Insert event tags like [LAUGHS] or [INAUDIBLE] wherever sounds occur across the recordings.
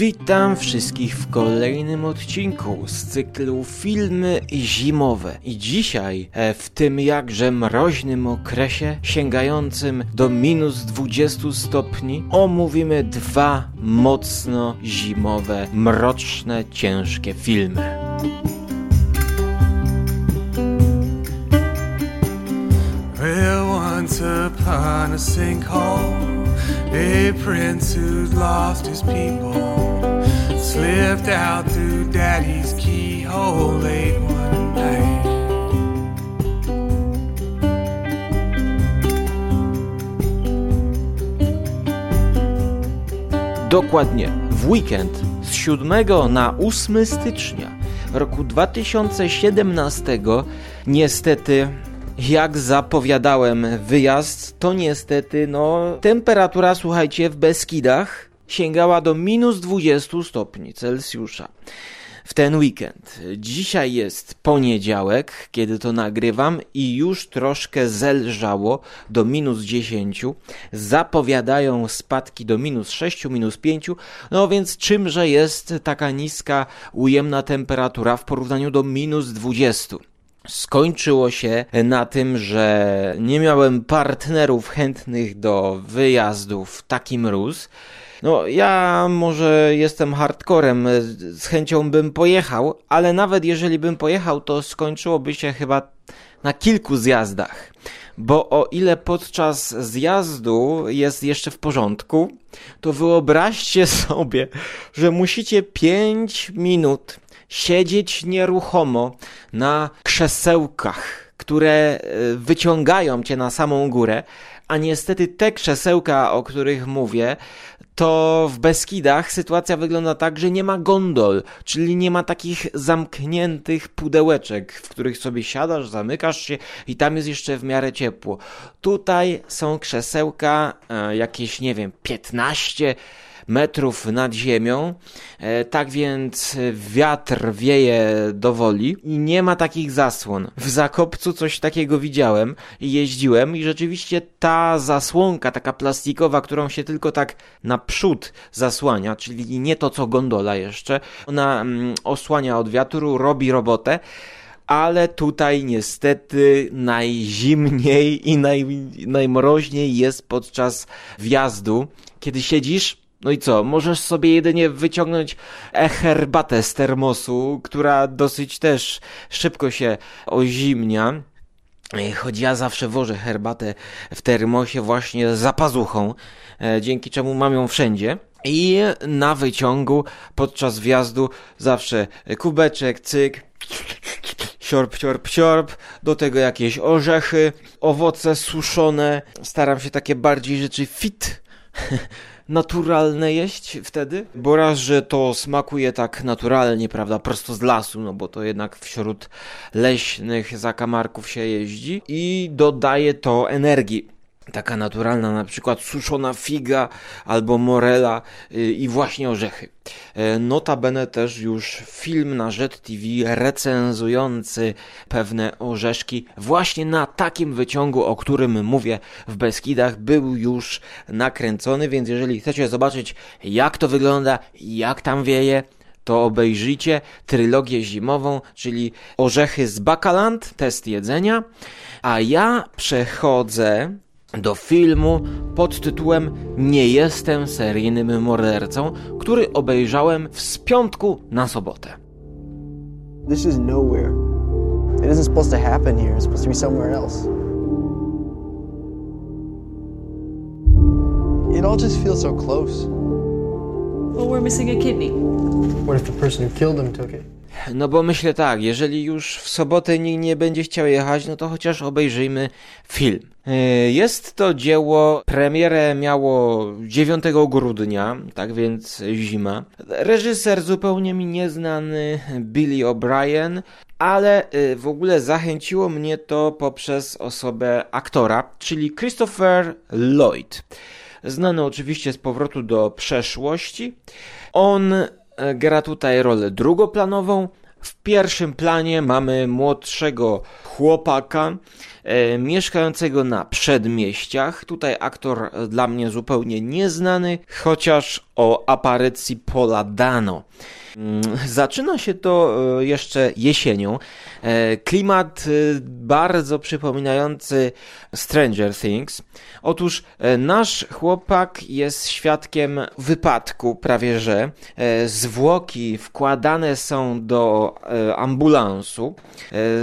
Witam wszystkich w kolejnym odcinku z cyklu Filmy Zimowe. I dzisiaj, e, w tym jakże mroźnym okresie, sięgającym do minus 20 stopni, omówimy dwa mocno zimowe, mroczne, ciężkie filmy. Well, once upon a sinkhole A prince who's lost his people slipped out through daddy's keyhole late one night. Dokładnie w weekend z 7 na 8 stycznia roku 2017 niestety jak zapowiadałem wyjazd, to niestety, no, temperatura, słuchajcie, w Beskidach sięgała do minus 20 stopni Celsjusza w ten weekend. Dzisiaj jest poniedziałek, kiedy to nagrywam i już troszkę zelżało do minus 10. Zapowiadają spadki do minus 6, minus 5. No więc czymże jest taka niska, ujemna temperatura w porównaniu do minus 20? Skończyło się na tym, że nie miałem partnerów chętnych do wyjazdu w taki mróz. No, ja może jestem hardcorem, z chęcią bym pojechał, ale nawet jeżeli bym pojechał, to skończyłoby się chyba na kilku zjazdach. Bo o ile podczas zjazdu jest jeszcze w porządku, to wyobraźcie [LAUGHS] sobie, że musicie 5 minut siedzieć nieruchomo na krzesełkach, które e, wyciągają cię na samą górę, a niestety te krzesełka, o których mówię, to w Beskidach sytuacja wygląda tak, że nie ma gondol, czyli nie ma takich zamkniętych pudełeczek, w których sobie siadasz, zamykasz się i tam jest jeszcze w miarę ciepło. Tutaj są krzesełka, e, jakieś, nie wiem, 15 metrów nad ziemią. E, tak więc wiatr wieje do woli i nie ma takich zasłon. W Zakopcu coś takiego widziałem i jeździłem i rzeczywiście ta zasłonka, taka plastikowa, którą się tylko tak naprzód zasłania, czyli nie to co gondola jeszcze, ona mm, osłania od wiatru, robi robotę ale tutaj niestety najzimniej i naj, najmroźniej jest podczas wjazdu, kiedy siedzisz no i co? Możesz sobie jedynie wyciągnąć herbatę z termosu, która dosyć też szybko się ozimnia. Choć ja zawsze wożę herbatę w termosie właśnie za pazuchą, e, dzięki czemu mam ją wszędzie. I na wyciągu podczas wjazdu zawsze kubeczek, cyk, siorb, siorb, siorb, do tego jakieś orzechy, owoce suszone. Staram się takie bardziej rzeczy fit naturalne jeść wtedy, bo raz, że to smakuje tak naturalnie, prawda, prosto z lasu, no bo to jednak wśród leśnych zakamarków się jeździ i dodaje to energii taka naturalna, na przykład suszona figa albo morela y, i właśnie orzechy. E, notabene też już film na Jet TV recenzujący pewne orzeszki właśnie na takim wyciągu, o którym mówię w Beskidach, był już nakręcony, więc jeżeli chcecie zobaczyć jak to wygląda, jak tam wieje, to obejrzyjcie trylogię zimową, czyli Orzechy z Bakaland, test jedzenia, a ja przechodzę do filmu pod tytułem Nie jestem seryjnym mordercą, który obejrzałem z piątku na sobotę. This is nowhere. It isn't supposed to happen here. It's supposed to be somewhere else. It all just feels so close. Well, we're missing a kidney. What if the person who killed him took it? No bo myślę tak, jeżeli już w sobotę nikt nie będzie chciał jechać, no to chociaż obejrzyjmy film. E, jest to dzieło, premierę miało 9 grudnia, tak więc zima. Reżyser zupełnie mi nieznany, Billy O'Brien, ale e, w ogóle zachęciło mnie to poprzez osobę aktora, czyli Christopher Lloyd. Znany oczywiście z powrotu do przeszłości. On E, gra tutaj rolę drugoplanową, W pierwszym planie mamy młodszego chłopaka e, mieszkającego na przedmieściach. Tutaj aktor dla mnie zupełnie nieznany, chociaż o aparycji Pola Dano. Mm, zaczyna się to e, jeszcze jesienią. E, klimat e, bardzo przypominający Stranger Things. Otóż nasz chłopak jest świadkiem wypadku, prawie że. Zwłoki wkładane są do ambulansu.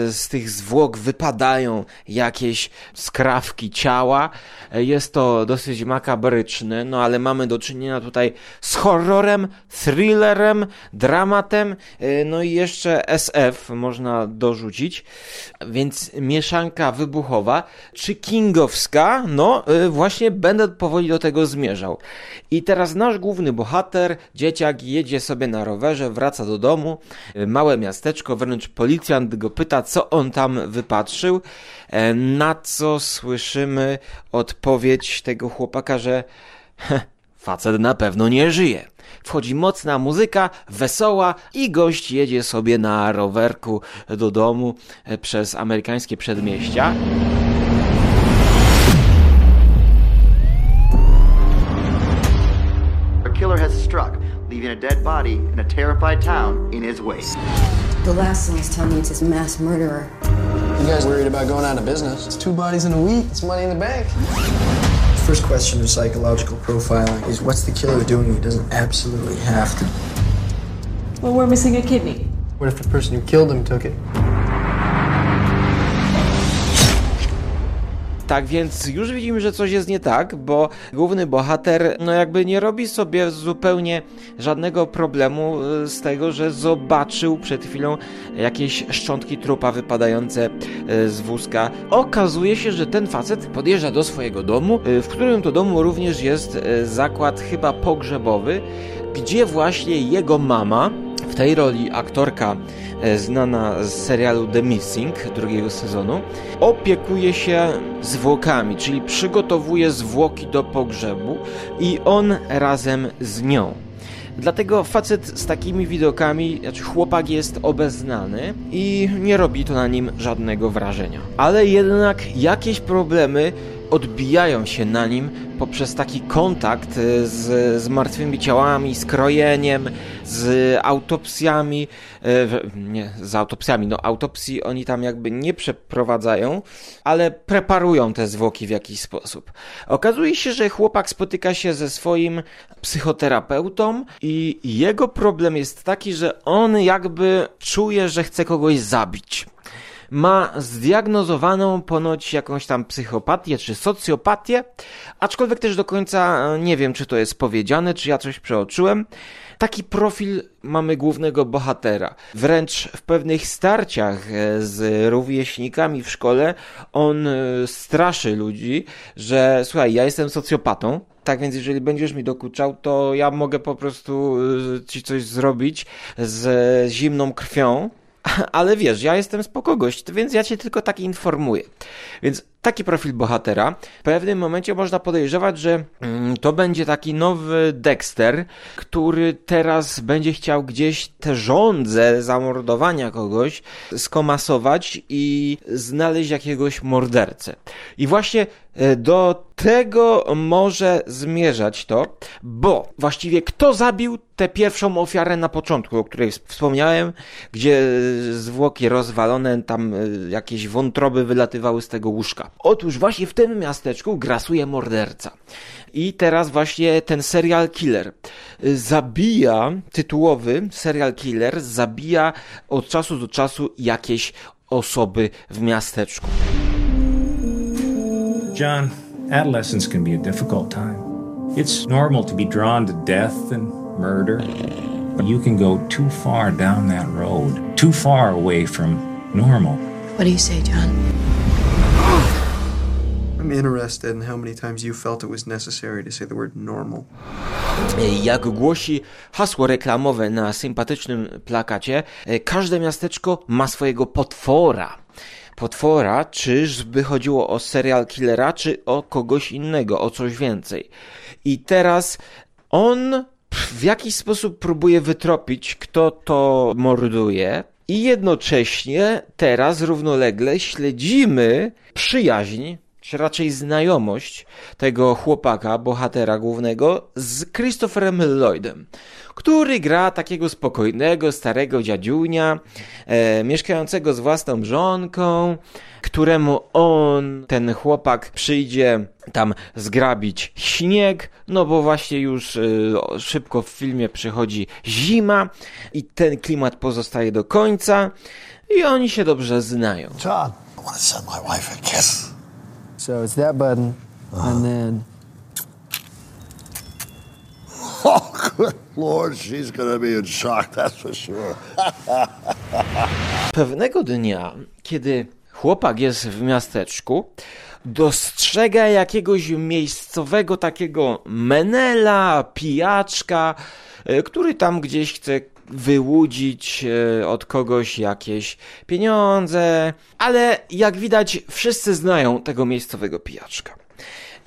Z tych zwłok wypadają jakieś skrawki ciała. Jest to dosyć makabryczne, no ale mamy do czynienia tutaj z horrorem, thrillerem, dramatem, y, no i jeszcze SF można dorzucić, więc mieszanka wybuchowa, czy kingowska, no y, właśnie będę powoli do tego zmierzał. I teraz nasz główny bohater, dzieciak, jedzie sobie na rowerze, wraca do domu, y, małe miasteczko, wręcz policjant go pyta, co on tam wypatrzył, e, na co słyszymy odpowiedź tego chłopaka, że [LAUGHS] facet na pewno nie żyje wchodzi mocna muzyka, wesoła i gość jedzie sobie na rowerku do domu e, przez amerykańskie przedmieścia. A killer has struck, leaving a dead body in a terrified town in his wake. The last thing he's telling me is his mass murderer. You guys worried about going out of business? It's two bodies in a week. It's money in the bank. First question of psychological profiling is what's the killer doing he doesn't absolutely have to? Well, we're missing a kidney. What if the person who killed him took it? Tak więc już widzimy, że coś jest nie tak, bo główny bohater no jakby nie robi sobie zupełnie żadnego problemu e, z tego, że zobaczył przed chwilą jakieś szczątki trupa wypadające e, z wózka. Okazuje się, że ten facet podjeżdża do swojego domu, e, w którym to domu również jest zakład chyba pogrzebowy, gdzie właśnie jego mama, w tej roli aktorka E, znana z serialu The Missing drugiego sezonu, opiekuje się zwłokami, czyli przygotowuje zwłoki do pogrzebu i on razem z nią. Dlatego facet z takimi widokami, znaczy chłopak jest obeznany i nie robi to na nim żadnego wrażenia. Ale jednak jakieś problemy odbijają się na nim poprzez taki kontakt e, z, z martwymi ciałami, z krojeniem, z autopsjami, e, nie z autopsjami, no autopsji oni tam jakby nie przeprowadzają, ale preparują te zwłoki w jakiś sposób. Okazuje się, że chłopak spotyka się ze swoim psychoterapeutą i jego problem jest taki, że on jakby czuje, że chce kogoś zabić ma zdiagnozowaną ponoć jakąś tam psychopatię czy socjopatię, aczkolwiek też do końca e, nie wiem, czy to jest powiedziane, czy ja coś przeoczyłem. Taki profil mamy głównego bohatera. Wręcz w pewnych starciach e, z rówieśnikami w szkole on e, straszy ludzi, że słuchaj, ja jestem socjopatą, tak więc jeżeli będziesz mi dokuczał, to ja mogę po prostu ci coś zrobić z zimną krwią, ale wiesz, ja jestem spoko więc ja cię tylko tak informuję. Więc taki profil bohatera. W pewnym momencie można podejrzewać, że mm, to będzie taki nowy Dexter, który teraz będzie chciał gdzieś te żądze zamordowania kogoś skomasować i znaleźć jakiegoś mordercę. I właśnie e, do tego może zmierzać to, bo właściwie kto zabił tę pierwszą ofiarę na początku, o której wspomniałem, gdzie zwłoki rozwalone, tam e, jakieś wątroby wylatywały z tego łóżka. Otóż właśnie w tym miasteczku grasuje morderca. I teraz właśnie ten serial killer zabija, tytułowy serial killer zabija od czasu do czasu jakieś osoby w miasteczku. John, adolescence can be a difficult time. It's normal to be drawn to death and murder. But you can go too far down that road, too far away from normal. What do you say, John? I'm interested in how many times you felt it was necessary to say the word normal. Jak głosi hasło reklamowe na sympatycznym plakacie, każde miasteczko ma swojego potwora. Potwora, czyżby chodziło o serial killera, czy o kogoś innego, o coś więcej. I teraz on w jakiś sposób próbuje wytropić, kto to morduje, I jednocześnie teraz równolegle śledzimy przyjaźń, czy raczej znajomość tego chłopaka, bohatera głównego z Christopherem Lloydem, który gra takiego spokojnego, starego dziadziunia, e, mieszkającego z własną żonką, któremu on, ten chłopak, przyjdzie tam zgrabić śnieg, no bo właśnie już y, szybko w filmie przychodzi zima i ten klimat pozostaje do końca i oni się dobrze znają. John, I want to send my wife a kiss. So it's that button, and then Oh, good Lord, she's to be in shock, that's for sure. Pewnego dnia, kiedy chłopak jest w miasteczku, dostrzega jakiegoś miejscowego takiego menela, pijaczka, e, który tam gdzieś chce wyłudzić e, od kogoś jakieś pieniądze, ale jak widać wszyscy znają tego miejscowego pijaczka.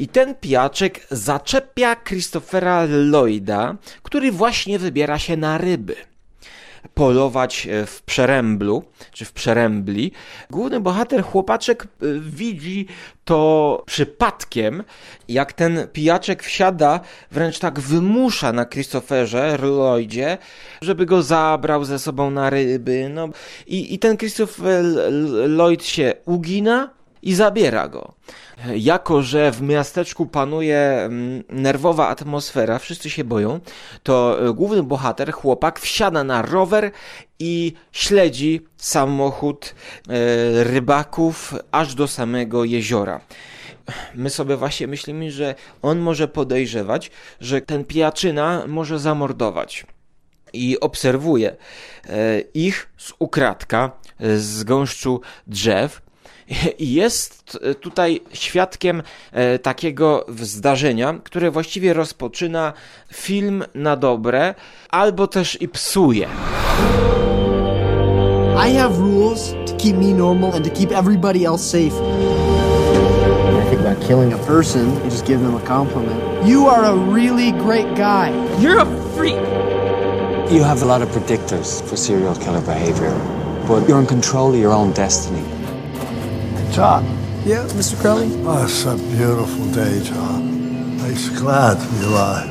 I ten pijaczek zaczepia Christophera Lloyda, który właśnie wybiera się na ryby polować e, w Przeręblu, czy w Przerębli. Główny bohater, chłopaczek, e, widzi to przypadkiem, jak ten pijaczek wsiada, wręcz tak wymusza na Christopherze Lloydzie, żeby go zabrał ze sobą na ryby. No, i, I ten Christopher Lloyd się ugina i zabiera go. Jako, że w miasteczku panuje mm, nerwowa atmosfera, wszyscy się boją, to e, główny bohater, chłopak, wsiada na rower i śledzi samochód e, rybaków aż do samego jeziora. My sobie właśnie myślimy, że on może podejrzewać, że ten pijaczyna może zamordować i obserwuje e, ich z ukradka, z gąszczu drzew, [LAUGHS] jest tutaj świadkiem e, takiego zdarzenia, które właściwie rozpoczyna film na dobre, albo też i psuje. I have rules to keep me normal and to keep everybody else safe. When I think about killing a person, you just give them a compliment. You are a really great guy. You're a freak! You have a lot of predictors for serial killer behavior, but you're in control of your own destiny. John, Yeah, Mr. Crowley? oh, it's a beautiful day, John. Makes you glad to be alive.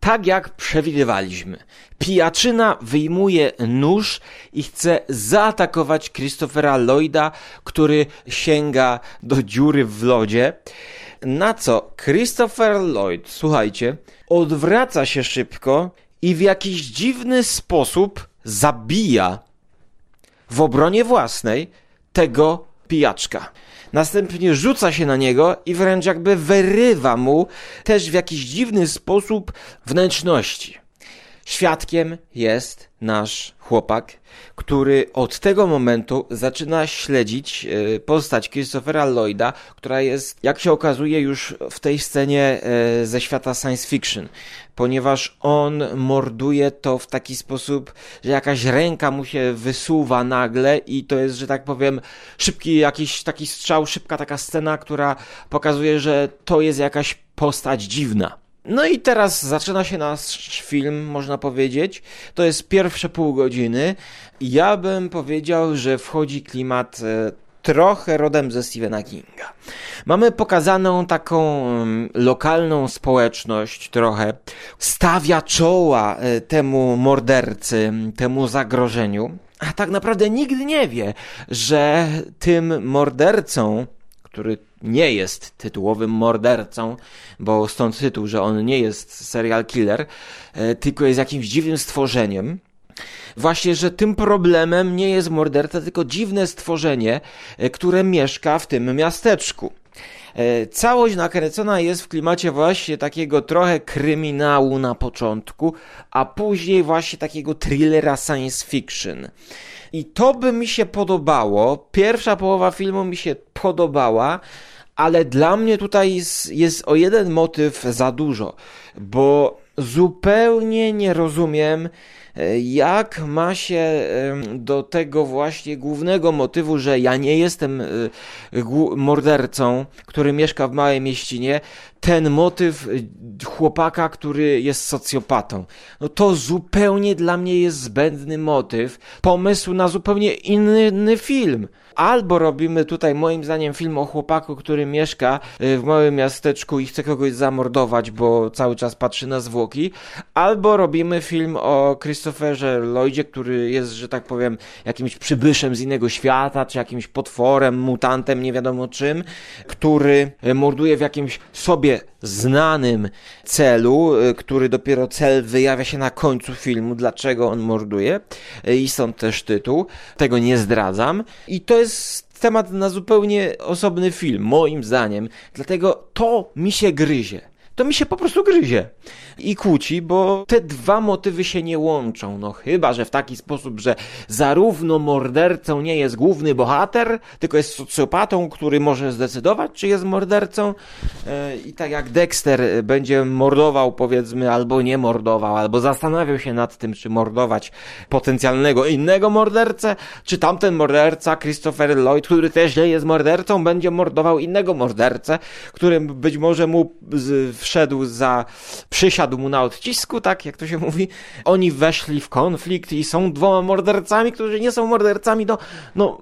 Tak jak przewidywaliśmy, pijaczyna wyjmuje nóż i chce zaatakować Christophera Lloyda, który sięga do dziury w lodzie. Na co Christopher Lloyd, słuchajcie, odwraca się szybko i w jakiś dziwny sposób zabija w obronie własnej tego pijaczka. Następnie rzuca się na niego i wręcz jakby wyrywa mu też w jakiś dziwny sposób wnętrzności. Świadkiem jest nasz chłopak, który od tego momentu zaczyna śledzić e, postać Christophera Lloyda, która jest, jak się okazuje, już w tej scenie e, ze świata science fiction, ponieważ on morduje to w taki sposób, że jakaś ręka mu się wysuwa nagle i to jest, że tak powiem, szybki jakiś taki strzał, szybka taka scena, która pokazuje, że to jest jakaś postać dziwna. No i teraz zaczyna się nasz film, można powiedzieć. To jest pierwsze pół godziny. Ja bym powiedział, że wchodzi klimat e, trochę rodem ze Stephena Kinga. Mamy pokazaną taką mm, lokalną społeczność trochę, stawia czoła e, temu mordercy, temu zagrożeniu, a tak naprawdę nigdy nie wie, że tym mordercą, który nie jest tytułowym mordercą, bo stąd tytuł, że on nie jest serial killer, e, tylko jest jakimś dziwnym stworzeniem. Właśnie, że tym problemem nie jest morderca, tylko dziwne stworzenie, e, które mieszka w tym miasteczku. E, Całość nakręcona jest w klimacie właśnie takiego trochę kryminału na początku, a później właśnie takiego thrillera science fiction. I to by mi się podobało. Pierwsza połowa filmu mi się podobała, ale dla mnie tutaj jest, jest o jeden motyw za dużo, bo zupełnie nie rozumiem, e, jak ma się do tego właśnie głównego motywu, że ja nie jestem e, mordercą, który mieszka w małej mieścinie, ten motyw e, chłopaka, który jest socjopatą. No to zupełnie dla mnie jest zbędny motyw, pomysł na zupełnie inny film. Albo robimy tutaj, moim zdaniem, film o chłopaku, który mieszka w małym miasteczku i chce kogoś zamordować, bo cały czas patrzy na zwłoki, albo robimy film o Christopherze Lloydzie, który jest, że tak powiem, jakimś przybyszem z innego świata, czy jakimś potworem, mutantem, nie wiadomo czym, który morduje w jakimś sobie znanym celu, y, który dopiero cel wyjawia się na końcu filmu, dlaczego on morduje. I stąd też tytuł. Tego nie zdradzam. I to jest temat na zupełnie osobny film, moim zdaniem. Dlatego to mi się gryzie to mi się po prostu gryzie i kłóci, bo te dwa motywy się nie łączą. No chyba, że w taki sposób, że zarówno mordercą nie jest główny bohater, tylko jest socjopatą, który może zdecydować, czy jest mordercą. E, I tak jak Dexter będzie mordował, powiedzmy, albo nie mordował, albo zastanawiał się nad tym, czy mordować potencjalnego innego mordercę, czy tamten morderca, Christopher Lloyd, który też nie jest mordercą, będzie mordował innego mordercę, którym być może mu w wszedł za, przysiadł mu na odcisku, tak jak to się mówi. Oni weszli w konflikt i są dwoma mordercami, którzy nie są mordercami, no, no,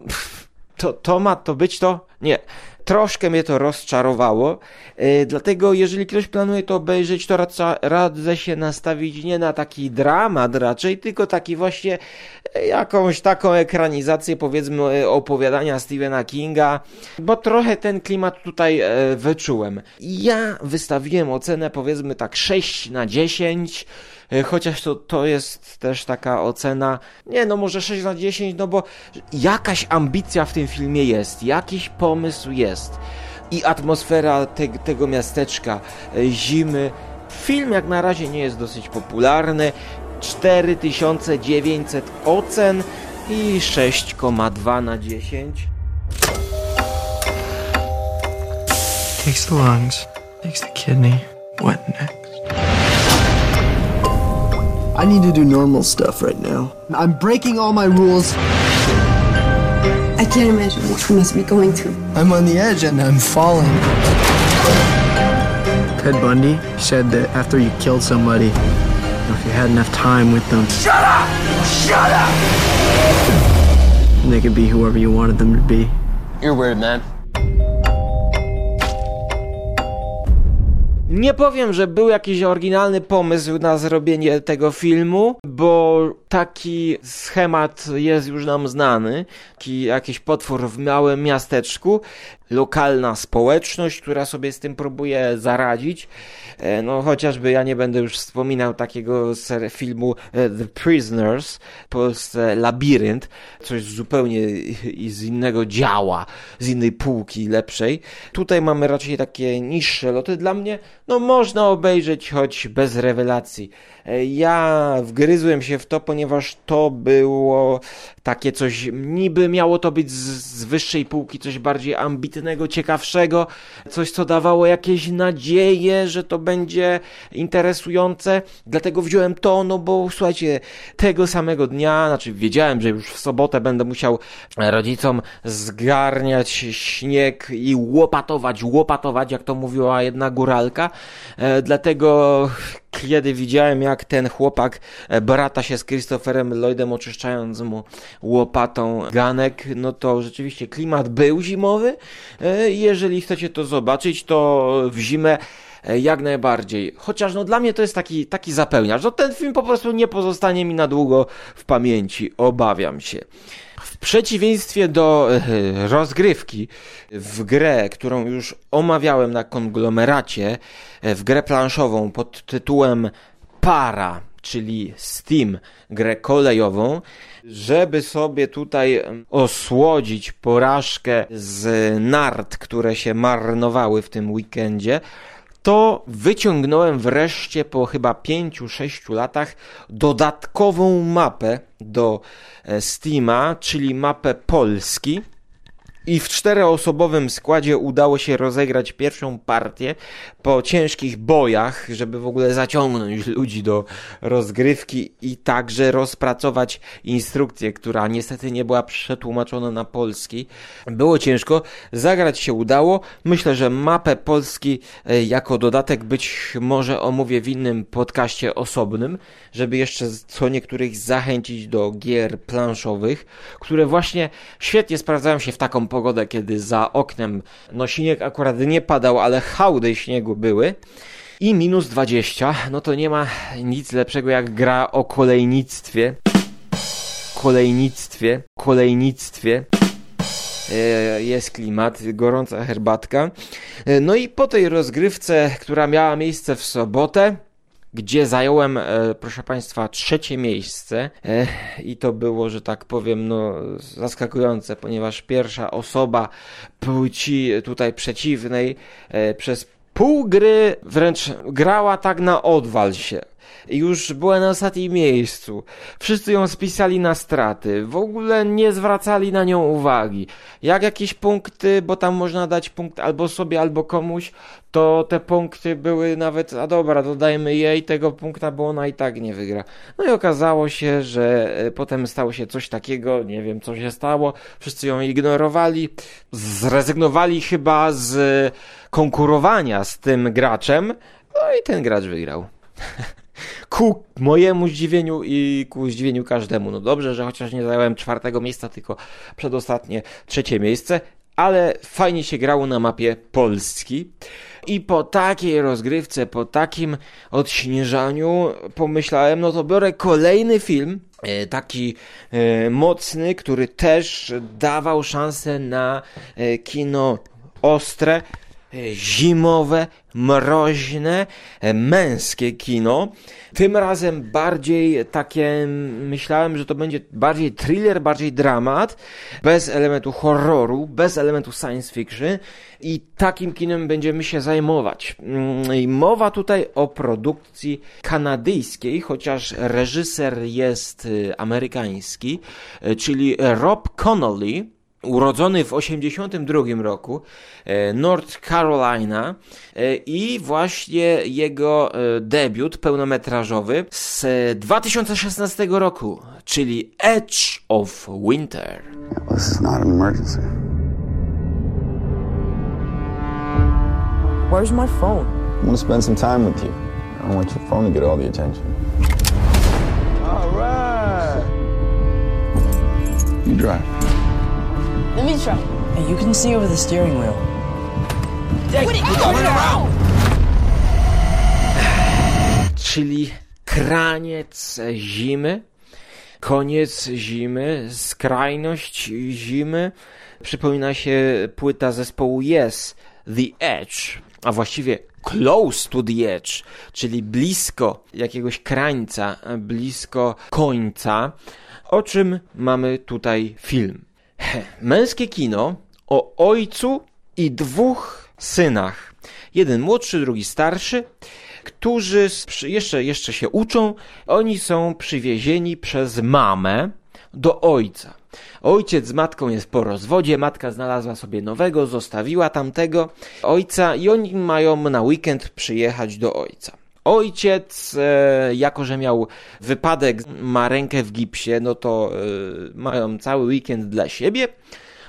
to, to ma to być to? Nie troszkę mnie to rozczarowało, yy, dlatego jeżeli ktoś planuje to obejrzeć, to radza, radzę się nastawić nie na taki dramat raczej, tylko taki właśnie yy, jakąś taką ekranizację powiedzmy yy, opowiadania Stephena Kinga, bo trochę ten klimat tutaj wyczułem. Ja wystawiłem ocenę powiedzmy tak 6 na 10, E, chociaż to, to jest też taka ocena, nie no może 6 na 10, no bo jakaś ambicja w tym filmie jest, jakiś pomysł jest i atmosfera te, tego miasteczka, e, zimy. Film jak na razie nie jest dosyć popularny, 4900 ocen i 6,2 na 10. Takes the lungs, takes the kidney. What next? I need to do normal stuff right now. I'm breaking all my rules. I can't imagine what we must be going through. I'm on the edge and I'm falling. Ted Bundy said that after you killed somebody, if you had enough time with them. Shut up! Shut up! They could be whoever you wanted them to be. You're weird, man. Nie powiem, że był jakiś oryginalny pomysł na zrobienie tego filmu, bo taki schemat jest już nam znany. Taki jakiś potwór w małym miasteczku, lokalna społeczność, która sobie z tym próbuje zaradzić. E, no chociażby ja nie będę już wspominał takiego filmu e, The Prisoners, polsce Labirynt, coś zupełnie z innego działa, z innej półki lepszej. Tutaj mamy raczej takie niższe loty. Dla mnie, no można obejrzeć, choć bez rewelacji. E, ja wgryzłem się w to, ponieważ to było takie coś, niby miało to być z, z wyższej półki, coś bardziej ambitnego, ciekawszego, coś co dawało jakieś nadzieje, że to będzie interesujące, dlatego wziąłem to, no bo słuchajcie, tego samego dnia, znaczy wiedziałem, że już w sobotę będę musiał rodzicom zgarniać śnieg i łopatować, łopatować, jak to mówiła jedna góralka, dlatego kiedy widziałem, jak ten chłopak e, brata się z Christopherem Lloydem, oczyszczając mu łopatą ganek, no to rzeczywiście klimat był zimowy. E, jeżeli chcecie to zobaczyć, to w zimę e, jak najbardziej. Chociaż no dla mnie to jest taki, taki zapełniacz. No ten film po prostu nie pozostanie mi na długo w pamięci. Obawiam się. Przeciwieństwie do rozgrywki w grę, którą już omawiałem na konglomeracie, w grę planszową pod tytułem Para, czyli Steam, grę kolejową, żeby sobie tutaj osłodzić porażkę z nart, które się marnowały w tym weekendzie, to wyciągnąłem wreszcie po chyba 5-6 latach dodatkową mapę do e, Steama, czyli mapę Polski I w czteroosobowym składzie udało się rozegrać pierwszą partię po ciężkich bojach, żeby w ogóle zaciągnąć ludzi do rozgrywki i także rozpracować instrukcję, która niestety nie była przetłumaczona na polski. Było ciężko, zagrać się udało. Myślę, że mapę Polski e, jako dodatek być może omówię w innym podcaście osobnym, żeby jeszcze co niektórych zachęcić do gier planszowych, które właśnie świetnie sprawdzają się w taką pogodę, kiedy za oknem no akurat nie padał, ale hałdy śniegu były. I minus 20, no to nie ma nic lepszego jak gra o kolejnictwie. Kolejnictwie, kolejnictwie. E, jest klimat, gorąca herbatka. E, no i po tej rozgrywce, która miała miejsce w sobotę, gdzie zająłem, e, proszę Państwa, trzecie miejsce. E, i to było, że tak powiem, no, zaskakujące, ponieważ pierwsza osoba płci tutaj przeciwnej e, przez pół gry wręcz grała tak na odwal się już była na ostatnim miejscu. Wszyscy ją spisali na straty. W ogóle nie zwracali na nią uwagi. Jak jakieś punkty, bo tam można dać punkt albo sobie, albo komuś, to te punkty były nawet, a dobra, dodajmy jej tego punkta, bo ona i tak nie wygra. No i okazało się, że e, potem stało się coś takiego, nie wiem co się stało, wszyscy ją ignorowali, zrezygnowali chyba z konkurowania z tym graczem, no i ten gracz wygrał. [LAUGHS] ku mojemu zdziwieniu i ku zdziwieniu każdemu. No dobrze, że chociaż nie zająłem czwartego miejsca, tylko przedostatnie trzecie miejsce, ale fajnie się grało na mapie Polski. I po takiej rozgrywce, po takim odśnieżaniu pomyślałem, no to biorę kolejny film, e, taki e, mocny, który też dawał szansę na e, kino ostre, zimowe, mroźne, męskie kino. Tym razem bardziej takie, myślałem, że to będzie bardziej thriller, bardziej dramat, bez elementu horroru, bez elementu science fiction i takim kinem będziemy się zajmować. Mm, I mowa tutaj o produkcji kanadyjskiej, chociaż reżyser jest y, amerykański, y, czyli Rob Connolly, urodzony w 1982 roku, e, North Carolina e, i właśnie jego e, debiut pełnometrażowy z 2016 roku, czyli Edge of Winter. This is not an emergency. Where's my phone? I want to spend some time with you. I want your phone to get all the attention. All right. You drive. Let me try. Hey, you can see over the steering wheel. What are around? Czyli kraniec zimy, koniec zimy, skrajność zimy. Przypomina się płyta zespołu Yes, The Edge, a właściwie Close to the Edge, czyli blisko jakiegoś krańca, blisko końca. O czym mamy tutaj film? Męskie kino o ojcu i dwóch synach. Jeden młodszy, drugi starszy, którzy jeszcze, jeszcze się uczą. Oni są przywiezieni przez mamę do ojca. Ojciec z matką jest po rozwodzie, matka znalazła sobie nowego, zostawiła tamtego ojca i oni mają na weekend przyjechać do ojca. Ojciec, e, jako że miał wypadek, ma rękę w gipsie, no to e, mają cały weekend dla siebie.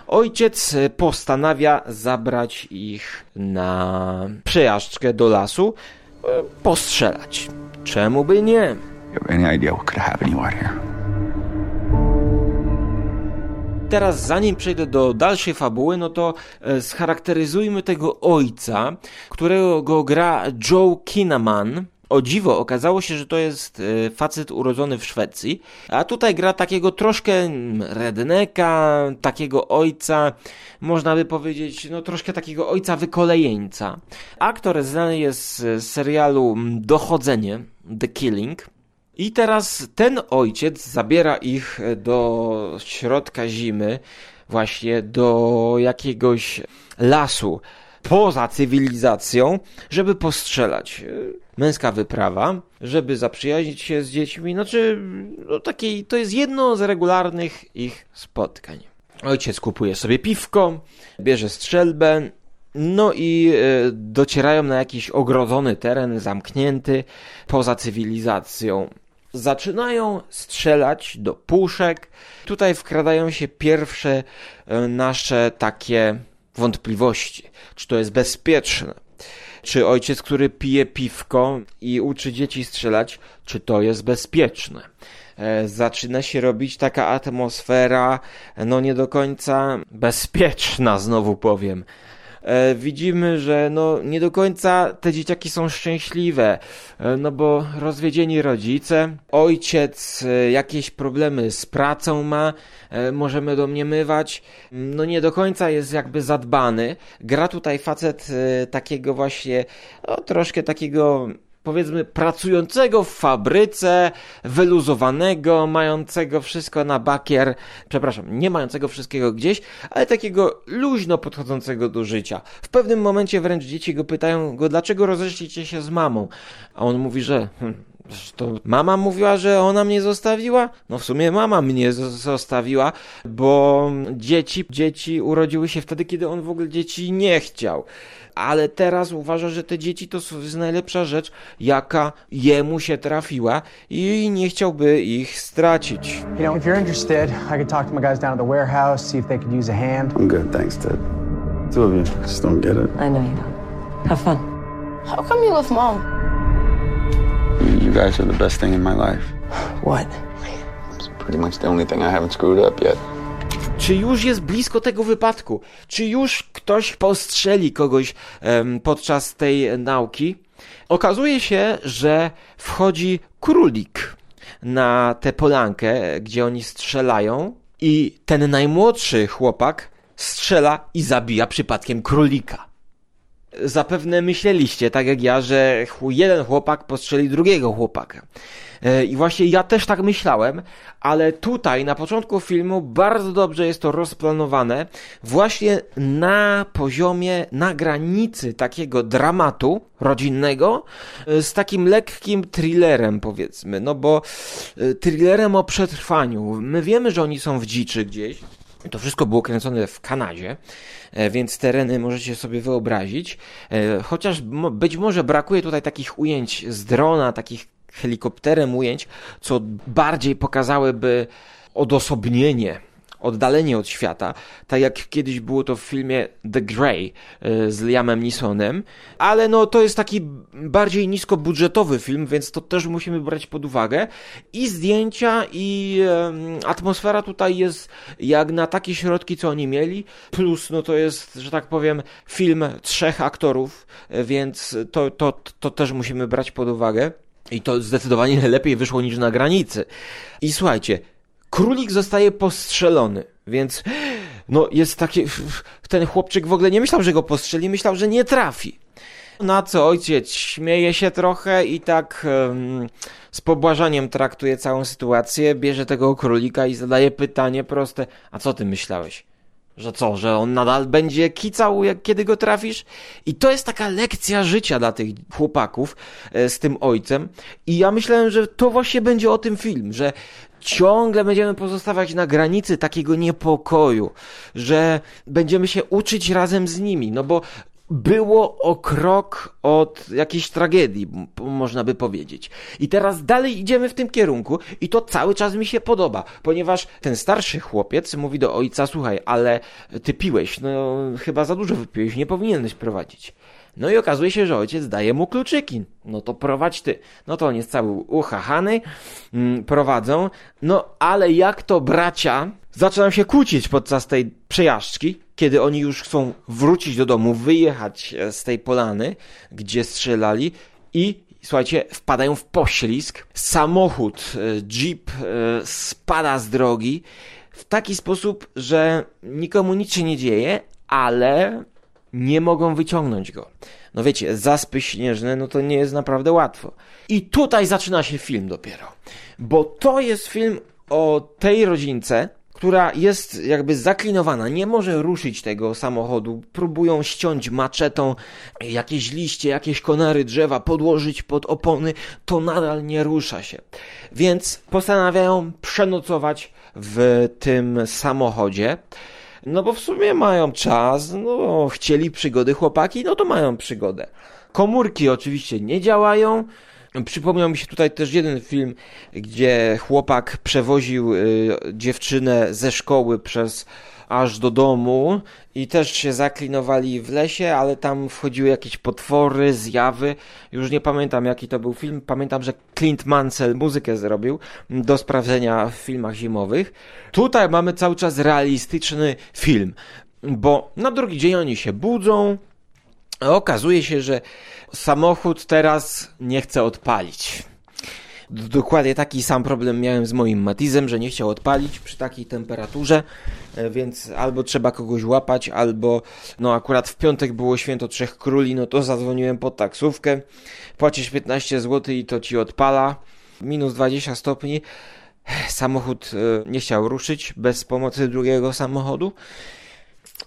Ojciec postanawia zabrać ich na przejażdżkę do lasu, e, postrzelać. Czemu by nie? You have any idea what could happen you out here? Teraz, zanim przejdę do dalszej fabuły, no to e, scharakteryzujmy tego ojca, którego go gra Joe Kinnaman. O dziwo, okazało się, że to jest e, facet urodzony w Szwecji, a tutaj gra takiego troszkę redneka, takiego ojca, można by powiedzieć, no troszkę takiego ojca wykolejeńca. Aktor znany jest z serialu Dochodzenie, The Killing. I teraz ten ojciec zabiera ich do środka zimy, właśnie do jakiegoś lasu poza cywilizacją, żeby postrzelać. Męska wyprawa, żeby zaprzyjaźnić się z dziećmi. Znaczy, no takiej, to jest jedno z regularnych ich spotkań. Ojciec kupuje sobie piwko, bierze strzelbę, no i e, docierają na jakiś ogrodzony teren, zamknięty, poza cywilizacją. Zaczynają strzelać do puszek. Tutaj wkradają się pierwsze e, nasze takie wątpliwości, czy to jest bezpieczne. Czy ojciec, który pije piwko i uczy dzieci strzelać, czy to jest bezpieczne? E, zaczyna się robić taka atmosfera, no nie do końca bezpieczna, znowu powiem. E, widzimy, że no nie do końca te dzieciaki są szczęśliwe, e, no bo rozwiedzieni rodzice, ojciec e, jakieś problemy z pracą ma, możemy domniemywać, no nie do końca jest jakby zadbany. Gra tutaj facet takiego właśnie, no troszkę takiego powiedzmy pracującego w fabryce, wyluzowanego, mającego wszystko na bakier, przepraszam, nie mającego wszystkiego gdzieś, ale takiego luźno podchodzącego do życia. W pewnym momencie wręcz dzieci go pytają go, dlaczego rozeszliście się z mamą? A on mówi, że hmm, to mama mówiła, że ona mnie zostawiła? No w sumie mama mnie zostawiła, bo dzieci, dzieci urodziły się wtedy, kiedy on w ogóle dzieci nie chciał ale teraz uważa, że te dzieci to jest najlepsza rzecz, jaka jemu się trafiła i nie chciałby ich stracić. You know, if you're interested, I could talk to my guys down at the warehouse, see if they could use a hand. I'm good, thanks, Ted. Two of you, just don't get it. I know you don't. Have fun. How come you left mom? You guys are the best thing in my life. What? It's pretty much the only thing I haven't screwed up yet. Czy już jest blisko tego wypadku? Czy już ktoś postrzeli kogoś podczas tej nauki? Okazuje się, że wchodzi królik na tę polankę, gdzie oni strzelają, i ten najmłodszy chłopak strzela i zabija przypadkiem królika. Zapewne myśleliście, tak jak ja, że jeden chłopak postrzeli drugiego chłopaka. E, I właśnie ja też tak myślałem, ale tutaj na początku filmu bardzo dobrze jest to rozplanowane, właśnie na poziomie, na granicy takiego dramatu rodzinnego e, z takim lekkim thrillerem, powiedzmy. No bo e, thrillerem o przetrwaniu. My wiemy, że oni są w dziczy gdzieś. To wszystko było kręcone w Kanadzie, więc tereny możecie sobie wyobrazić. Chociaż być może brakuje tutaj takich ujęć z drona, takich helikopterem ujęć, co bardziej pokazałyby odosobnienie oddalenie od świata, tak jak kiedyś było to w filmie The Grey e, z Liamem Neesonem, ale no to jest taki bardziej niskobudżetowy film, więc to też musimy brać pod uwagę i zdjęcia i atmosfera tutaj jest jak na takie środki, co oni mieli, plus no to jest, że tak powiem, film trzech aktorów, e, więc to, to, to też musimy brać pod uwagę. I to zdecydowanie lepiej wyszło niż na granicy. I słuchajcie, królik zostaje postrzelony, więc no jest taki. Ten chłopczyk w ogóle nie myślał, że go postrzeli, myślał, że nie trafi. Na co ojciec śmieje się trochę i tak um, z pobłażaniem traktuje całą sytuację, bierze tego królika i zadaje pytanie proste: A co ty myślałeś? Że co, że on nadal będzie kicał, jak kiedy go trafisz? I to jest taka lekcja życia dla tych chłopaków e, z tym ojcem. I ja myślałem, że to właśnie będzie o tym film, że ciągle będziemy pozostawać na granicy takiego niepokoju, że będziemy się uczyć razem z nimi, no bo było o krok od jakiejś tragedii, można by powiedzieć. I teraz dalej idziemy w tym kierunku i to cały czas mi się podoba, ponieważ ten starszy chłopiec mówi do ojca, słuchaj, ale ty piłeś, no chyba za dużo wypiłeś, nie powinieneś prowadzić. No i okazuje się, że ojciec daje mu kluczyki. No to prowadź ty. No to on jest cały uchachany, mm, prowadzą. No ale jak to bracia zaczynam się kłócić podczas tej przejażdżki, kiedy oni już chcą wrócić do domu, wyjechać e, z tej polany, gdzie strzelali i słuchajcie, wpadają w poślizg. Samochód, e, jeep e, spada z drogi w taki sposób, że nikomu nic się nie dzieje, ale nie mogą wyciągnąć go. No wiecie, zaspy śnieżne, no to nie jest naprawdę łatwo. I tutaj zaczyna się film dopiero. Bo to jest film o tej rodzince, która jest jakby zaklinowana, nie może ruszyć tego samochodu. Próbują ściąć maczetą jakieś liście, jakieś konary drzewa, podłożyć pod opony, to nadal nie rusza się. Więc postanawiają przenocować w tym samochodzie. No bo w sumie mają czas, no chcieli przygody chłopaki, no to mają przygodę. Komórki oczywiście nie działają. Przypomniał mi się tutaj też jeden film, gdzie chłopak przewoził y, dziewczynę ze szkoły przez aż do domu i też się zaklinowali w lesie, ale tam wchodziły jakieś potwory, zjawy. Już nie pamiętam jaki to był film. Pamiętam, że Clint Mansell muzykę zrobił do sprawdzenia w filmach zimowych. Tutaj mamy cały czas realistyczny film, bo na drugi dzień oni się budzą, okazuje się, że samochód teraz nie chce odpalić. Dokładnie taki sam problem miałem z moim Matizem, że nie chciał odpalić przy takiej temperaturze, e, więc albo trzeba kogoś łapać, albo no akurat w piątek było święto Trzech Króli, no to zadzwoniłem pod taksówkę, płacisz 15 zł i to ci odpala, minus 20 stopni, samochód e, nie chciał ruszyć bez pomocy drugiego samochodu.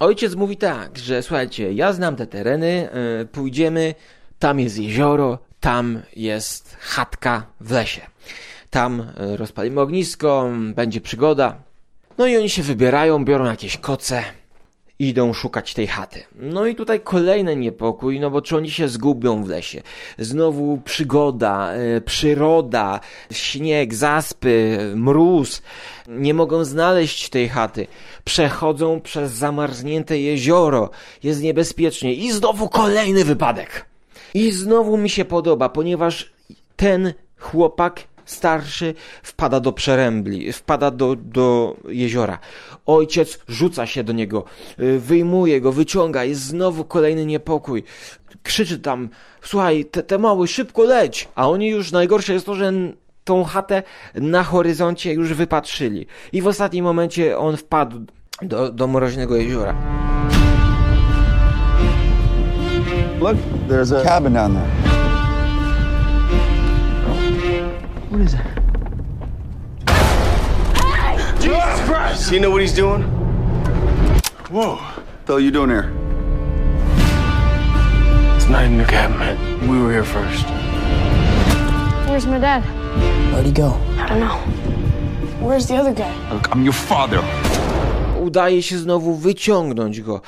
Ojciec mówi tak, że słuchajcie, ja znam te tereny, e, pójdziemy, tam jest jezioro, tam jest chatka w lesie. Tam e, rozpalimy ognisko, będzie przygoda. No i oni się wybierają, biorą jakieś koce, idą szukać tej chaty. No i tutaj kolejny niepokój, no bo czy oni się zgubią w lesie? Znowu przygoda, e, przyroda, śnieg, zaspy, mróz. Nie mogą znaleźć tej chaty. Przechodzą przez zamarznięte jezioro. Jest niebezpiecznie. I znowu kolejny wypadek. I znowu mi się podoba, ponieważ ten chłopak starszy wpada do przerębli, wpada do, do jeziora. Ojciec rzuca się do niego, y, wyjmuje go, wyciąga, jest znowu kolejny niepokój. Krzyczy tam, słuchaj, te, te mały, szybko leć! A oni już, najgorsze jest to, że tą chatę na horyzoncie już wypatrzyli. I w ostatnim momencie on wpadł do, do mroźnego jeziora. Look, there's a cabin down there. What is that? Jesus Christ! You know what he's doing? Whoa. The hell you doing here? It's not in the cabin, man. We were here first. Where's my dad? Where'd he go? I don't know. Where's the other guy? Look, I'm your father. Udaje się znowu wyciągnąć go.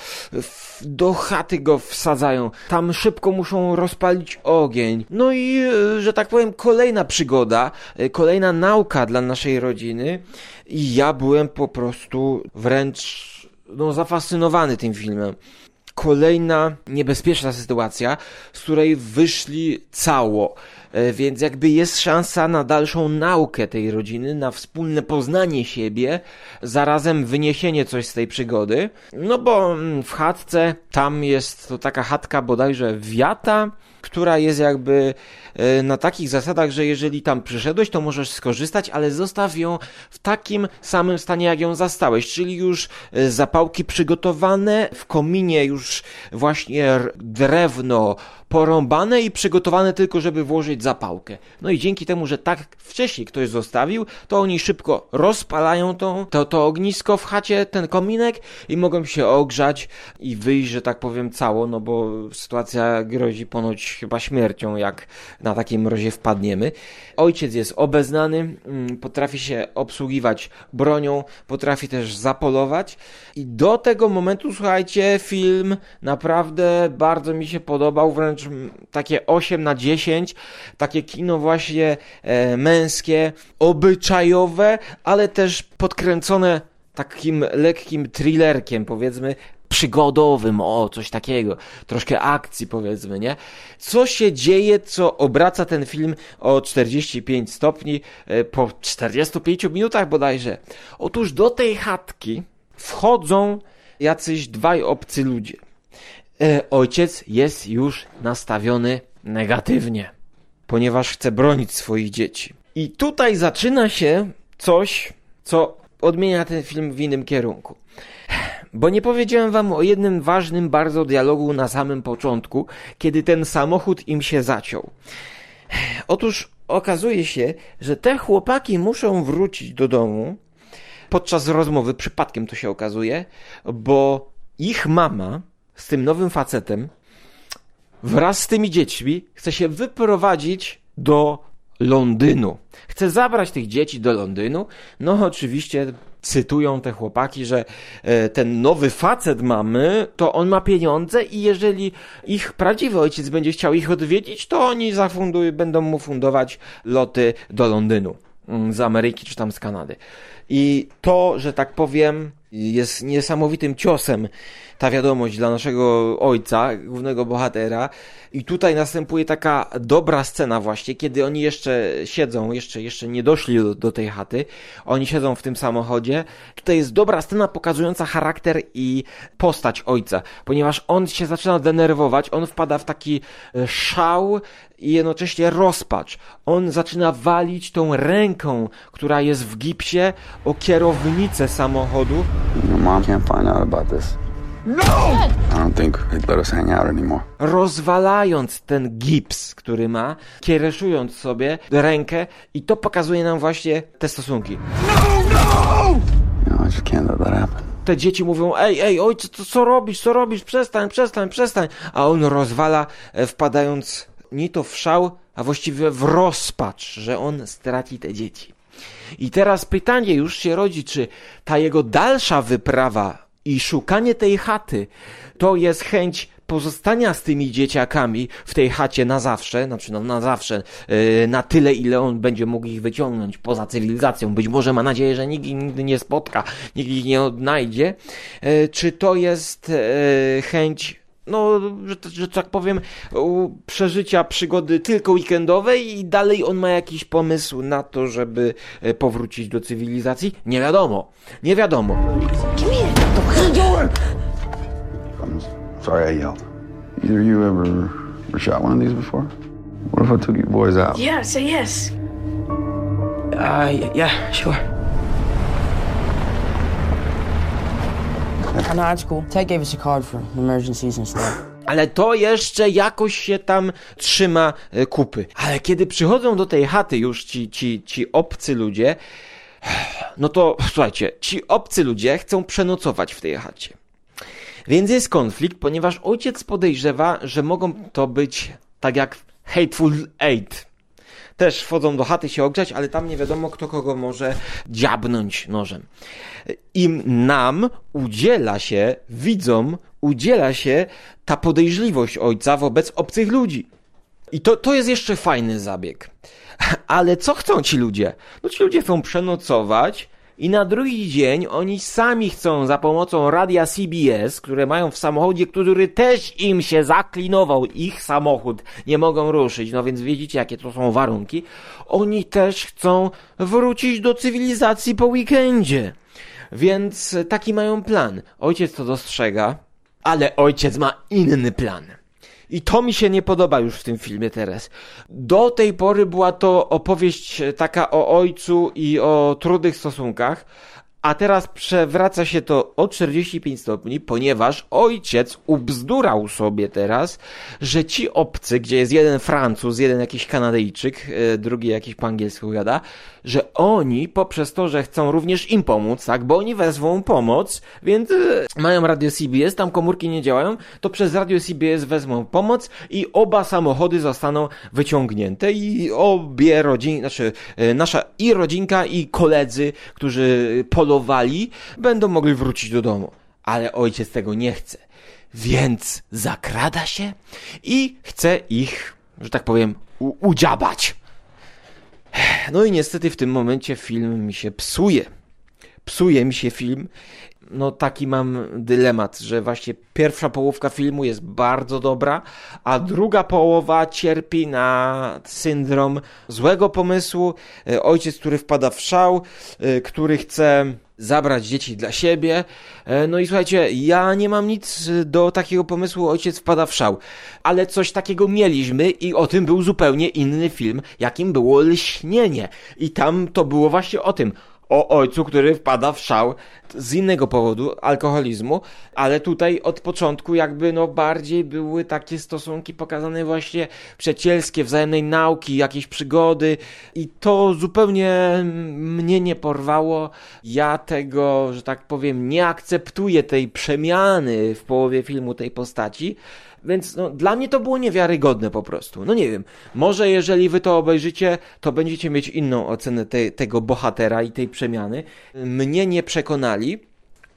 Do chaty go wsadzają. Tam szybko muszą rozpalić ogień. No i, e, że tak powiem, kolejna przygoda, e, kolejna nauka dla naszej rodziny. I ja byłem po prostu wręcz no, zafascynowany tym filmem. Kolejna niebezpieczna sytuacja, z której wyszli cało. E, Więc jakby jest szansa na dalszą naukę tej rodziny, na wspólne poznanie siebie, zarazem wyniesienie coś z tej przygody. No bo mm, w chatce tam jest to taka chatka bodajże wiata, która jest jakby e, na takich zasadach, że jeżeli tam przyszedłeś, to możesz skorzystać, ale zostaw ją w takim samym stanie, jak ją zastałeś, czyli już e, zapałki przygotowane, w kominie już właśnie drewno porąbane i przygotowane tylko, żeby włożyć zapałkę. No i dzięki temu, że tak wcześniej ktoś zostawił, to oni szybko rozpalają to, to, ognisko w chacie, ten kominek i mogą się ogrzać i wyjść, że tak powiem, cało, no bo sytuacja grozi ponoć chyba śmiercią, jak na takiej mrozie wpadniemy. Ojciec jest obeznany, mm, potrafi się obsługiwać bronią, potrafi też zapolować i do tego momentu, słuchajcie, film naprawdę bardzo mi się podobał, wręcz takie 8 na 10, takie kino właśnie e, męskie, obyczajowe, ale też podkręcone takim lekkim thrillerkiem, powiedzmy, przygodowym, o, coś takiego, troszkę akcji, powiedzmy, nie? Co się dzieje, co obraca ten film o 45 stopni e, po 45 minutach bodajże? Otóż do tej chatki wchodzą jacyś dwaj obcy ludzie. E, ojciec jest już nastawiony negatywnie, ponieważ chce bronić swoich dzieci. I tutaj zaczyna się coś, co odmienia ten film w innym kierunku. Bo nie powiedziałem wam o jednym ważnym bardzo dialogu na samym początku, kiedy ten samochód im się zaciął. Otóż okazuje się, że te chłopaki muszą wrócić do domu podczas rozmowy, przypadkiem to się okazuje, bo ich mama z tym nowym facetem wraz z tymi dziećmi chce się wyprowadzić do Londynu. Chce zabrać tych dzieci do Londynu. No oczywiście cytują te chłopaki, że e, ten nowy facet mamy, to on ma pieniądze i jeżeli ich prawdziwy ojciec będzie chciał ich odwiedzić, to oni zafundują, będą mu fundować loty do Londynu mm, z Ameryki czy tam z Kanady. I to, że tak powiem, jest niesamowitym ciosem ta wiadomość dla naszego ojca, głównego bohatera. I tutaj następuje taka dobra scena właśnie, kiedy oni jeszcze siedzą, jeszcze, jeszcze nie doszli do, do tej chaty. Oni siedzą w tym samochodzie. Tutaj jest dobra scena pokazująca charakter i postać ojca, ponieważ on się zaczyna denerwować, on wpada w taki e, szał i jednocześnie rozpacz. On zaczyna walić tą ręką, która jest w gipsie, o kierownicę samochodu. Mom can't find out about this. No! I don't think they'd let us hang out anymore. Rozwalając ten gips, który ma, kiereszując sobie rękę i to pokazuje nam właśnie te stosunki. No, I just can't let that happen. Te dzieci mówią, ej, ej, ojcze, co, co robisz, co robisz, przestań, przestań, przestań. A on rozwala, e, wpadając nie to w szał, a właściwie w rozpacz, że on straci te dzieci. I teraz pytanie już się rodzi, czy ta jego dalsza wyprawa i szukanie tej chaty to jest chęć pozostania z tymi dzieciakami w tej chacie na zawsze, znaczy no, na zawsze, yy, na tyle, ile on będzie mógł ich wyciągnąć poza cywilizacją. Być może ma nadzieję, że nikt ich nigdy nie spotka, nikt ich nie odnajdzie. Yy, czy to jest yy, chęć no, że, że tak powiem, przeżycia przygody tylko weekendowej i dalej on ma jakiś pomysł na to, żeby powrócić do cywilizacji? Nie wiadomo. Nie wiadomo. I'm sorry I yelled. Either you ever, ever shot one of these before? What if I took you boys out? Yeah, say yes. Uh, yeah, sure. Oh, no, that's cool. Ted gave us a card for emergencies and stuff. Ale to jeszcze jakoś się tam trzyma e, kupy. Ale kiedy przychodzą do tej chaty już ci, ci, ci obcy ludzie, no to słuchajcie, ci obcy ludzie chcą przenocować w tej chacie. Więc jest konflikt, ponieważ ojciec podejrzewa, że mogą to być tak jak Hateful Eight. Też wchodzą do chaty się ogrzać, ale tam nie wiadomo, kto kogo może dziabnąć nożem. Im nam udziela się, widzom, udziela się ta podejrzliwość ojca wobec obcych ludzi. I to, to jest jeszcze fajny zabieg. [LAUGHS] Ale co chcą ci ludzie? No ci ludzie chcą przenocować, i na drugi dzień oni sami chcą za pomocą radia CBS, które mają w samochodzie, który też im się zaklinował, ich samochód, nie mogą ruszyć, no więc widzicie jakie to są warunki, oni też chcą wrócić do cywilizacji po weekendzie. Więc taki mają plan. Ojciec to dostrzega, ale ojciec ma inny plan. I to mi się nie podoba już w tym filmie teraz. Do tej pory była to opowieść taka o ojcu i o trudnych stosunkach, a teraz przewraca się to o 45 stopni, ponieważ ojciec ubzdurał sobie teraz, że ci obcy, gdzie jest jeden Francuz, jeden jakiś Kanadyjczyk, e, drugi jakiś po angielsku gada, że oni poprzez to, że chcą również im pomóc, tak, bo oni wezwą pomoc, więc e, mają radio CBS, tam komórki nie działają, to przez radio CBS wezmą pomoc i oba samochody zostaną wyciągnięte i obie rodziny, znaczy e, nasza i rodzinka i koledzy, którzy polowali, będą mogli wrócić do domu. Ale ojciec tego nie chce. Więc zakrada się i chce ich, że tak powiem, udziabać. No i niestety w tym momencie film mi się psuje. Psuje mi się film. No taki mam dylemat, że właśnie pierwsza połówka filmu jest bardzo dobra, a druga połowa cierpi na syndrom złego pomysłu. E, ojciec, który wpada w szał, e, który chce zabrać dzieci dla siebie. E, no i słuchajcie, ja nie mam nic do takiego pomysłu, ojciec wpada w szał. Ale coś takiego mieliśmy i o tym był zupełnie inny film, jakim było Lśnienie. I tam to było właśnie o tym o ojcu, który wpada w szał z innego powodu, alkoholizmu, ale tutaj od początku jakby no bardziej były takie stosunki pokazane właśnie przyjacielskie, wzajemnej nauki, jakieś przygody i to zupełnie mnie nie porwało. Ja tego, że tak powiem, nie akceptuję tej przemiany w połowie filmu tej postaci Więc no, dla mnie to było niewiarygodne po prostu. No nie wiem, może jeżeli wy to obejrzycie, to będziecie mieć inną ocenę te, tego bohatera i tej przemiany. Mnie nie przekonali,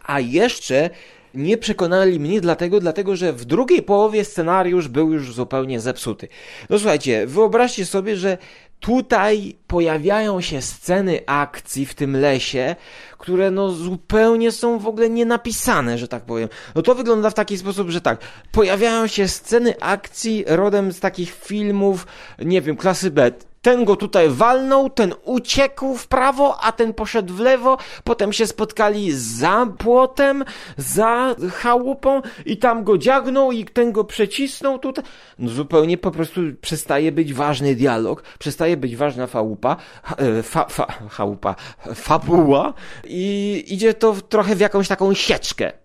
a jeszcze nie przekonali mnie dlatego, dlatego że w drugiej połowie scenariusz był już zupełnie zepsuty. No słuchajcie, wyobraźcie sobie, że tutaj pojawiają się sceny akcji w tym lesie, które no zupełnie są w ogóle nienapisane, że tak powiem. No to wygląda w taki sposób, że tak, pojawiają się sceny akcji rodem z takich filmów, nie wiem, klasy B ten go tutaj walnął, ten uciekł w prawo, a ten poszedł w lewo, potem się spotkali za płotem, za chałupą i tam go dziagnął i ten go przecisnął tutaj. No zupełnie po prostu przestaje być ważny dialog, przestaje być ważna chałupa, e, fa, fa, chałupa, fabuła i idzie to trochę w jakąś taką sieczkę.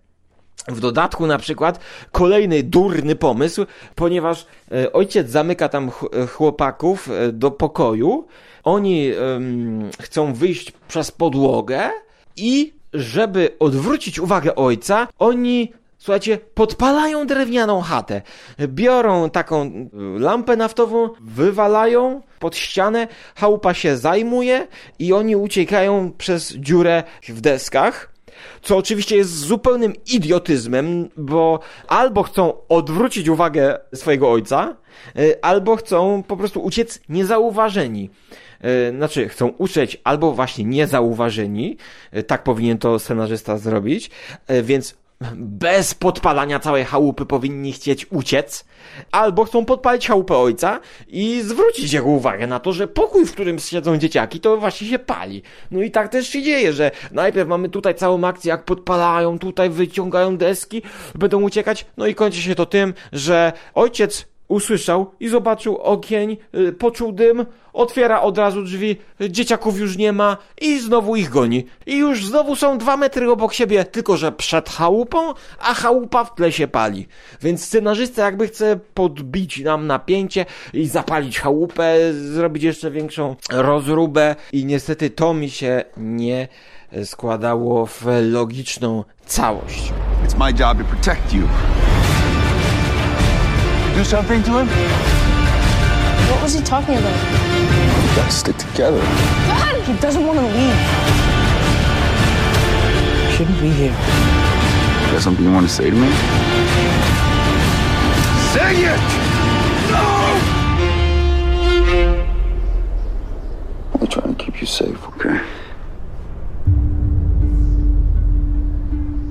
W dodatku na przykład kolejny durny pomysł, ponieważ e, ojciec zamyka tam e, chłopaków e, do pokoju, oni um, chcą wyjść przez podłogę i żeby odwrócić uwagę ojca, oni Słuchajcie, podpalają drewnianą chatę, biorą taką lampę naftową, wywalają pod ścianę, chałupa się zajmuje i oni uciekają przez dziurę w deskach co oczywiście jest zupełnym idiotyzmem, bo albo chcą odwrócić uwagę swojego ojca, y, albo chcą po prostu uciec niezauważeni. Y, znaczy, chcą uciec albo właśnie niezauważeni, y, tak powinien to scenarzysta zrobić, więc bez podpalania całej chałupy powinni chcieć uciec, albo chcą podpalić chałupę ojca i zwrócić jego uwagę na to, że pokój, w którym siedzą dzieciaki, to właśnie się pali. No i tak też się dzieje, że najpierw mamy tutaj całą akcję, jak podpalają, tutaj wyciągają deski, będą uciekać, no i kończy się to tym, że ojciec usłyszał i zobaczył ogień, y, poczuł dym, otwiera od razu drzwi, dzieciaków już nie ma i znowu ich goni. I już znowu są dwa metry obok siebie, tylko że przed chałupą, a chałupa w tle się pali. Więc scenarzysta jakby chce podbić nam napięcie i zapalić chałupę, zrobić jeszcze większą rozróbę i niestety to mi się nie składało w logiczną całość. It's my job to protect you. Do something to him? What was he talking about? We gotta stick together. Dad! He doesn't want to leave. Shouldn't be here. You got something you want to say to me? Say it! No! I'm trying to keep you safe, okay?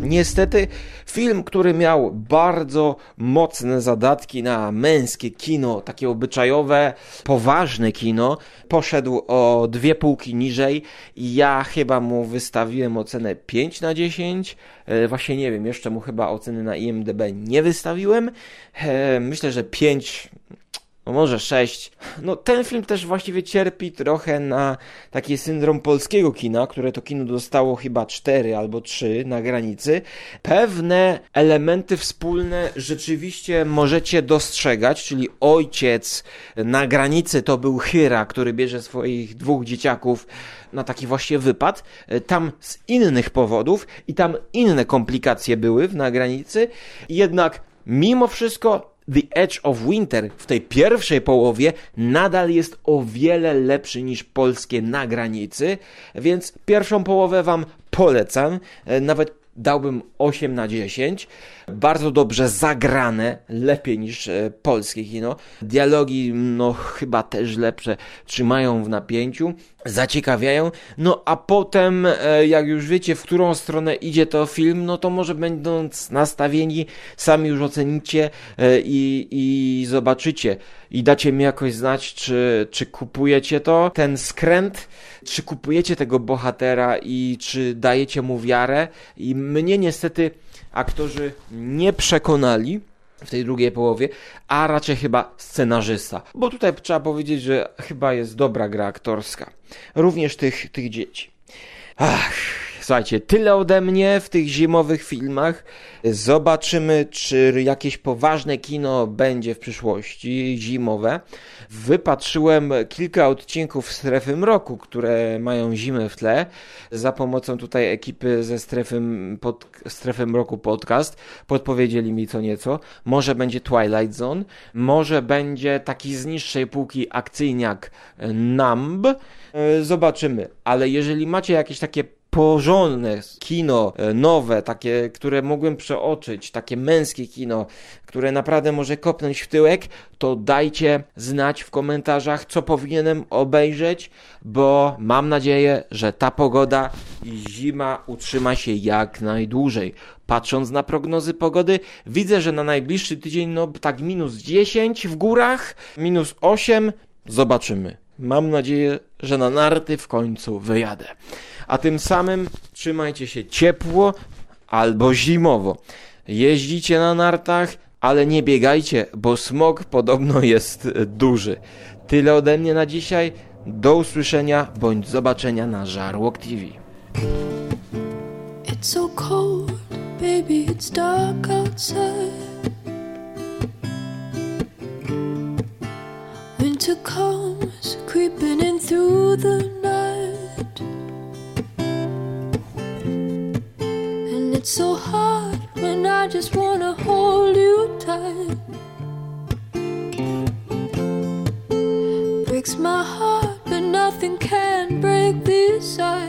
Niestety film, który miał bardzo mocne zadatki na męskie kino, takie obyczajowe, poważne kino, poszedł o dwie półki niżej ja chyba mu wystawiłem ocenę 5 na 10. E, właśnie nie wiem, jeszcze mu chyba oceny na IMDb nie wystawiłem. E, myślę, że 5 no może sześć. No ten film też właściwie cierpi trochę na taki syndrom polskiego kina, które to kino dostało chyba cztery albo trzy na granicy. Pewne elementy wspólne rzeczywiście możecie dostrzegać, czyli ojciec na granicy to był Hyra, który bierze swoich dwóch dzieciaków na taki właśnie wypad, tam z innych powodów i tam inne komplikacje były na granicy, jednak mimo wszystko The Edge of Winter w tej pierwszej połowie nadal jest o wiele lepszy niż polskie na granicy, więc pierwszą połowę Wam polecam. E, nawet dałbym 8 na 10. Bardzo dobrze zagrane, lepiej niż e, polskie kino. Dialogi, no chyba też lepsze, trzymają w napięciu, zaciekawiają. No a potem, e, jak już wiecie, w którą stronę idzie to film, no to może będąc nastawieni, sami już ocenicie e, i, i zobaczycie. I dacie mi jakoś znać, czy, czy kupujecie to, ten skręt, czy kupujecie tego bohatera i czy dajecie mu wiarę. I mnie niestety aktorzy nie przekonali w tej drugiej połowie, a raczej chyba scenarzysta. Bo tutaj trzeba powiedzieć, że chyba jest dobra gra aktorska. Również tych, tych dzieci. Ach, Słuchajcie, tyle ode mnie w tych zimowych filmach. Zobaczymy, czy jakieś poważne kino będzie w przyszłości zimowe. Wypatrzyłem kilka odcinków Strefy Mroku, które mają zimę w tle. Za pomocą tutaj ekipy ze Strefy, pod, Strefy Mroku Podcast podpowiedzieli mi co nieco. Może będzie Twilight Zone, może będzie taki z niższej półki akcyjniak Numb. Zobaczymy, ale jeżeli macie jakieś takie porządne kino, e, nowe, takie, które mogłem przeoczyć, takie męskie kino, które naprawdę może kopnąć w tyłek, to dajcie znać w komentarzach, co powinienem obejrzeć, bo mam nadzieję, że ta pogoda i zima utrzyma się jak najdłużej. Patrząc na prognozy pogody, widzę, że na najbliższy tydzień, no tak minus 10 w górach, minus 8, zobaczymy. Mam nadzieję, że na narty w końcu wyjadę a tym samym trzymajcie się ciepło albo zimowo. Jeździcie na nartach, ale nie biegajcie, bo smog podobno jest duży. Tyle ode mnie na dzisiaj. Do usłyszenia bądź zobaczenia na Żarłok TV. It's so cold, baby, it's dark outside. Through the night. And it's so hard when I just wanna hold you tight. Breaks my heart, but nothing can break this eyes.